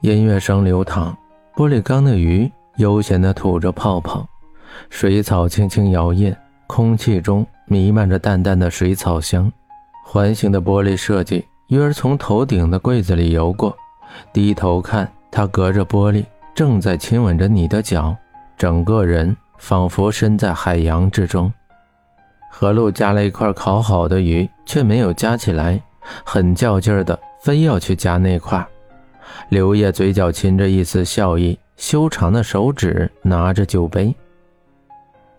音乐声流淌，玻璃缸的鱼悠闲地吐着泡泡，水草轻轻摇曳，空气中弥漫着淡淡的水草香。环形的玻璃设计，鱼儿从头顶的柜子里游过，低头看，它隔着玻璃正在亲吻着你的脚，整个人仿佛身在海洋之中。何露夹了一块烤好的鱼，却没有夹起来，很较劲儿的非要去夹那块。刘烨嘴角噙着一丝笑意，修长的手指拿着酒杯。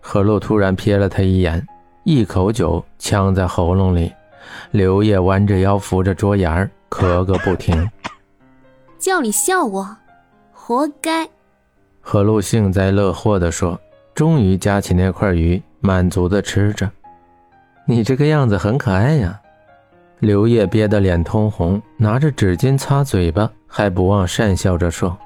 何露突然瞥了他一眼，一口酒呛在喉咙里。刘烨弯着腰扶着桌沿儿，咳个不停。叫你笑我，活该。何露幸灾乐祸地说：“终于夹起那块鱼，满足地吃着。你这个样子很可爱呀。”刘烨憋得脸通红，拿着纸巾擦嘴巴，还不忘讪笑着说：“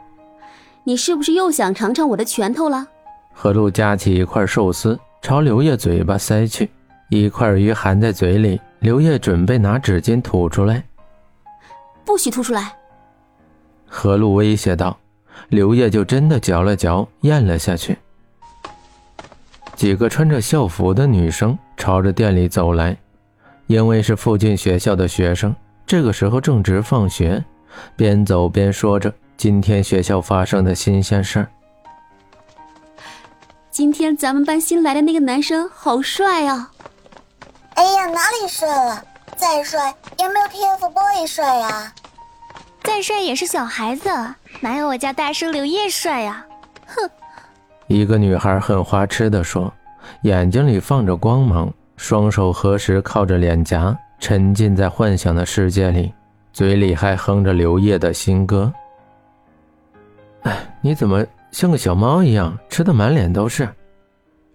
你是不是又想尝尝我的拳头了？”何露夹起一块寿司，朝刘烨嘴巴塞去，一块鱼含在嘴里，刘烨准备拿纸巾吐出来，不许吐出来！何露威胁道。刘烨就真的嚼了嚼，咽了下去。几个穿着校服的女生朝着店里走来。因为是附近学校的学生，这个时候正值放学，边走边说着今天学校发生的新鲜事儿。今天咱们班新来的那个男生好帅啊！哎呀，哪里帅了？再帅也没有 TFBOYS 帅呀！再帅也是小孩子，哪有我家大叔刘烨帅呀？哼！一个女孩很花痴的说，眼睛里放着光芒。双手合十，靠着脸颊，沉浸在幻想的世界里，嘴里还哼着刘烨的新歌。哎，你怎么像个小猫一样，吃的满脸都是？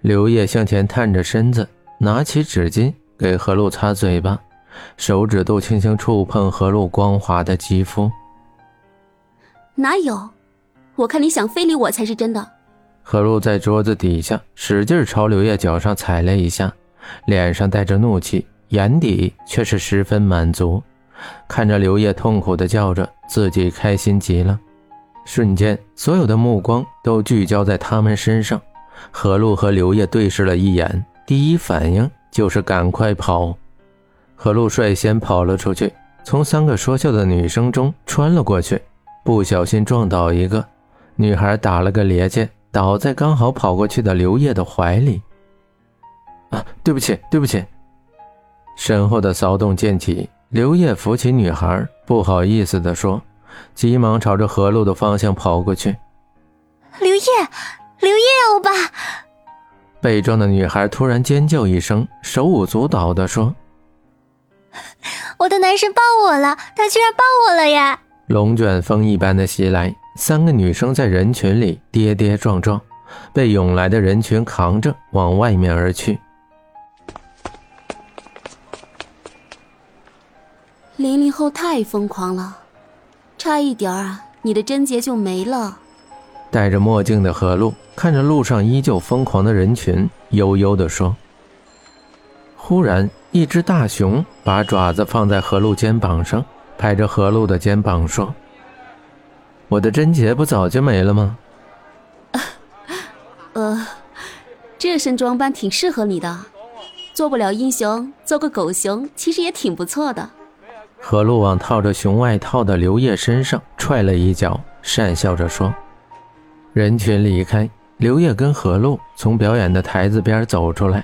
刘烨向前探着身子，拿起纸巾给何露擦嘴巴，手指都轻轻触碰何露光滑的肌肤。哪有？我看你想非礼我才是真的。何露在桌子底下使劲朝刘烨脚上踩了一下。脸上带着怒气，眼底却是十分满足。看着刘烨痛苦的叫着，自己开心极了。瞬间，所有的目光都聚焦在他们身上。何露和刘烨对视了一眼，第一反应就是赶快跑。何露率先跑了出去，从三个说笑的女生中穿了过去，不小心撞倒一个女孩，打了个趔趄，倒在刚好跑过去的刘烨的怀里。啊，对不起，对不起。身后的骚动渐起，刘烨扶起女孩，不好意思地说，急忙朝着河路的方向跑过去。刘烨，刘烨欧巴！被撞的女孩突然尖叫一声，手舞足蹈地说：“我的男神抱我了，他居然抱我了呀！”龙卷风一般的袭来，三个女生在人群里跌跌撞撞，被涌来的人群扛着往外面而去。零零后太疯狂了，差一点儿啊，你的贞洁就没了。戴着墨镜的何露看着路上依旧疯狂的人群，悠悠地说。忽然，一只大熊把爪子放在何露肩膀上，拍着何露的肩膀说：“我的贞洁不早就没了吗？” 呃，这身装扮挺适合你的，做不了英雄，做个狗熊其实也挺不错的。何露往套着熊外套的刘烨身上踹了一脚，讪笑着说：“人群离开，刘烨跟何露从表演的台子边走出来。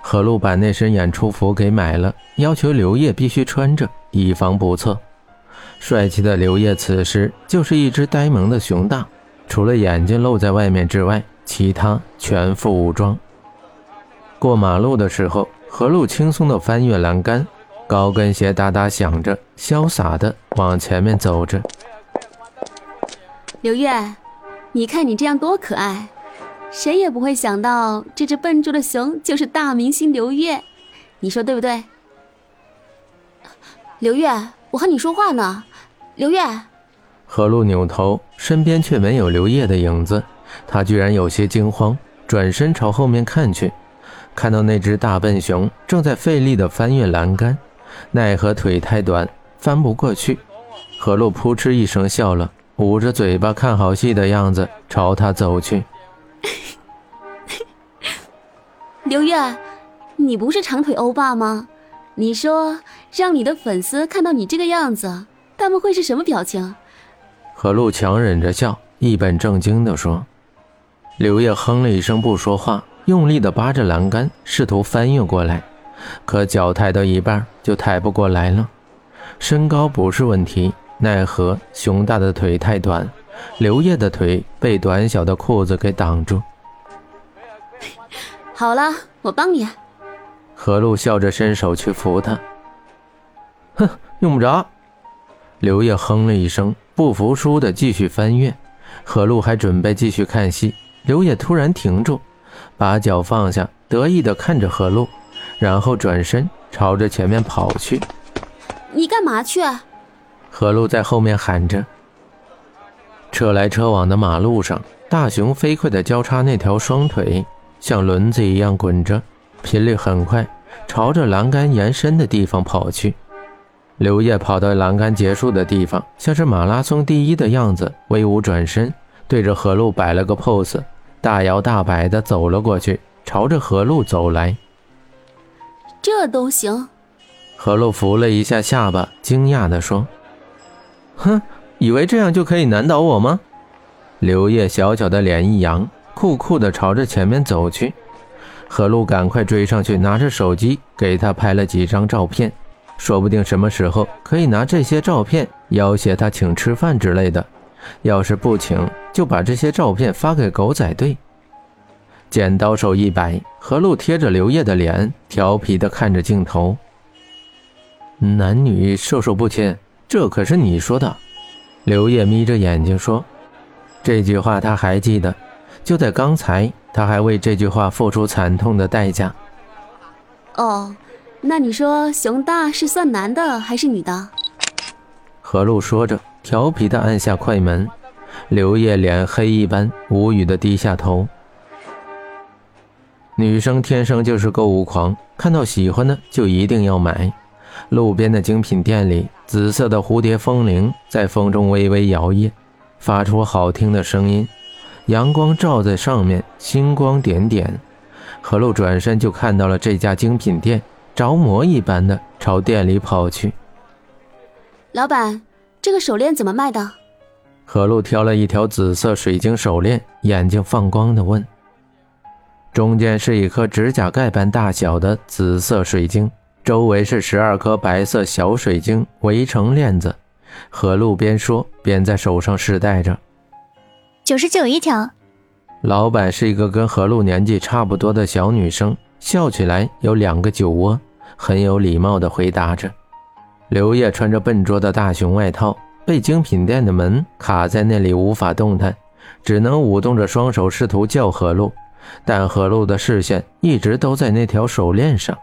何露把那身演出服给买了，要求刘烨必须穿着，以防不测。帅气的刘烨此时就是一只呆萌的熊大，除了眼睛露在外面之外，其他全副武装。过马路的时候，何露轻松地翻越栏杆。”高跟鞋哒哒响着，潇洒的往前面走着。刘月，你看你这样多可爱，谁也不会想到这只笨拙的熊就是大明星刘月，你说对不对？刘月，我和你说话呢。刘月，何露扭头，身边却没有刘烨的影子，他居然有些惊慌，转身朝后面看去，看到那只大笨熊正在费力地翻越栏杆。奈何腿太短，翻不过去。何露扑哧一声笑了，捂着嘴巴看好戏的样子，朝他走去。刘月，你不是长腿欧巴吗？你说让你的粉丝看到你这个样子，他们会是什么表情？何露强忍着笑，一本正经地说。刘烨哼了一声，不说话，用力地扒着栏杆，试图翻越过来，可脚抬到一半就抬不过来了。身高不是问题，奈何熊大的腿太短，刘烨的腿被短小的裤子给挡住。好了，我帮你。何璐笑着伸手去扶他。哼，用不着。刘烨哼了一声，不服输的继续翻阅。何璐还准备继续看戏。刘烨突然停住，把脚放下，得意的看着何璐，然后转身朝着前面跑去。你干嘛去？何璐在后面喊着。车来车往的马路上，大熊飞快地交叉那条双腿，像轮子一样滚着，频率很快，朝着栏杆延伸的地方跑去。刘烨跑到栏杆结束的地方，像是马拉松第一的样子，威武转身，对着何璐摆了个 pose。大摇大摆地走了过去，朝着何璐走来。这都行？何露扶了一下下巴，惊讶地说：“哼，以为这样就可以难倒我吗？”刘烨小小的脸一扬，酷酷地朝着前面走去。何露赶快追上去，拿着手机给他拍了几张照片，说不定什么时候可以拿这些照片要挟他请吃饭之类的。要是不请，就把这些照片发给狗仔队。剪刀手一摆，何露贴着刘烨的脸，调皮的看着镜头。男女授受不亲，这可是你说的。刘烨眯着眼睛说：“这句话他还记得，就在刚才，他还为这句话付出惨痛的代价。”哦，那你说熊大是算男的还是女的？何露说着。调皮的按下快门，刘烨脸黑一般，无语的低下头。女生天生就是购物狂，看到喜欢的就一定要买。路边的精品店里，紫色的蝴蝶风铃在风中微微摇曳，发出好听的声音。阳光照在上面，星光点点。何露转身就看到了这家精品店，着魔一般的朝店里跑去。老板。这个手链怎么卖的？何露挑了一条紫色水晶手链，眼睛放光的问：“中间是一颗指甲盖般大小的紫色水晶，周围是十二颗白色小水晶围成链子。”何璐边说边在手上试戴着。九十九一条。老板是一个跟何璐年纪差不多的小女生，笑起来有两个酒窝，很有礼貌的回答着。刘烨穿着笨拙的大熊外套，被精品店的门卡在那里，无法动弹，只能舞动着双手试图叫何璐，但何璐的视线一直都在那条手链上。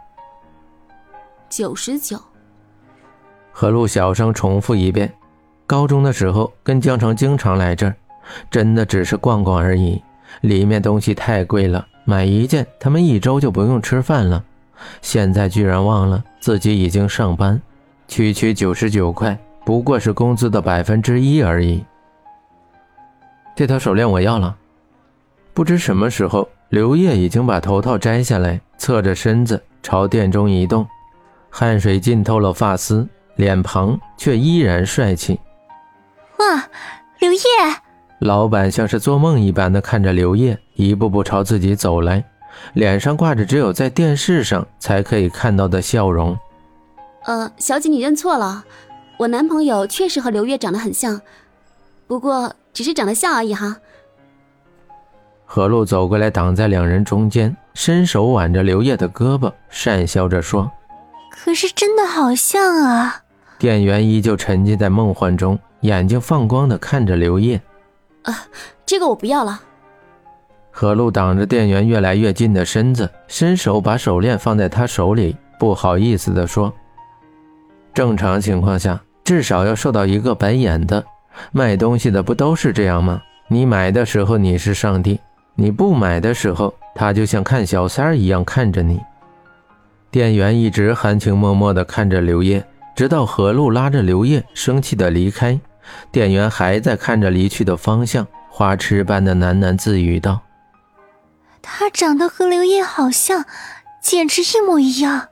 九十九。何璐小声重复一遍。高中的时候跟江城经常来这儿，真的只是逛逛而已。里面东西太贵了，买一件他们一周就不用吃饭了。现在居然忘了自己已经上班。区区九十九块，不过是工资的百分之一而已。这条手链我要了。不知什么时候，刘烨已经把头套摘下来，侧着身子朝店中移动，汗水浸透了发丝，脸庞却依然帅气。哇，刘烨！老板像是做梦一般的看着刘烨一步步朝自己走来，脸上挂着只有在电视上才可以看到的笑容。呃，小姐，你认错了，我男朋友确实和刘烨长得很像，不过只是长得像而已哈。何璐走过来，挡在两人中间，伸手挽着刘烨的胳膊，讪笑着说：“可是真的好像啊。”店员依旧沉浸在梦幻中，眼睛放光的看着刘烨。啊，这个我不要了。何璐挡着店员越来越近的身子，伸手把手链放在他手里，不好意思的说。正常情况下，至少要受到一个白眼的。卖东西的不都是这样吗？你买的时候你是上帝，你不买的时候，他就像看小三儿一样看着你。店员一直含情脉脉地看着刘烨，直到何璐拉着刘烨生气地离开，店员还在看着离去的方向，花痴般的喃喃自语道：“他长得和刘烨好像，简直一模一样。”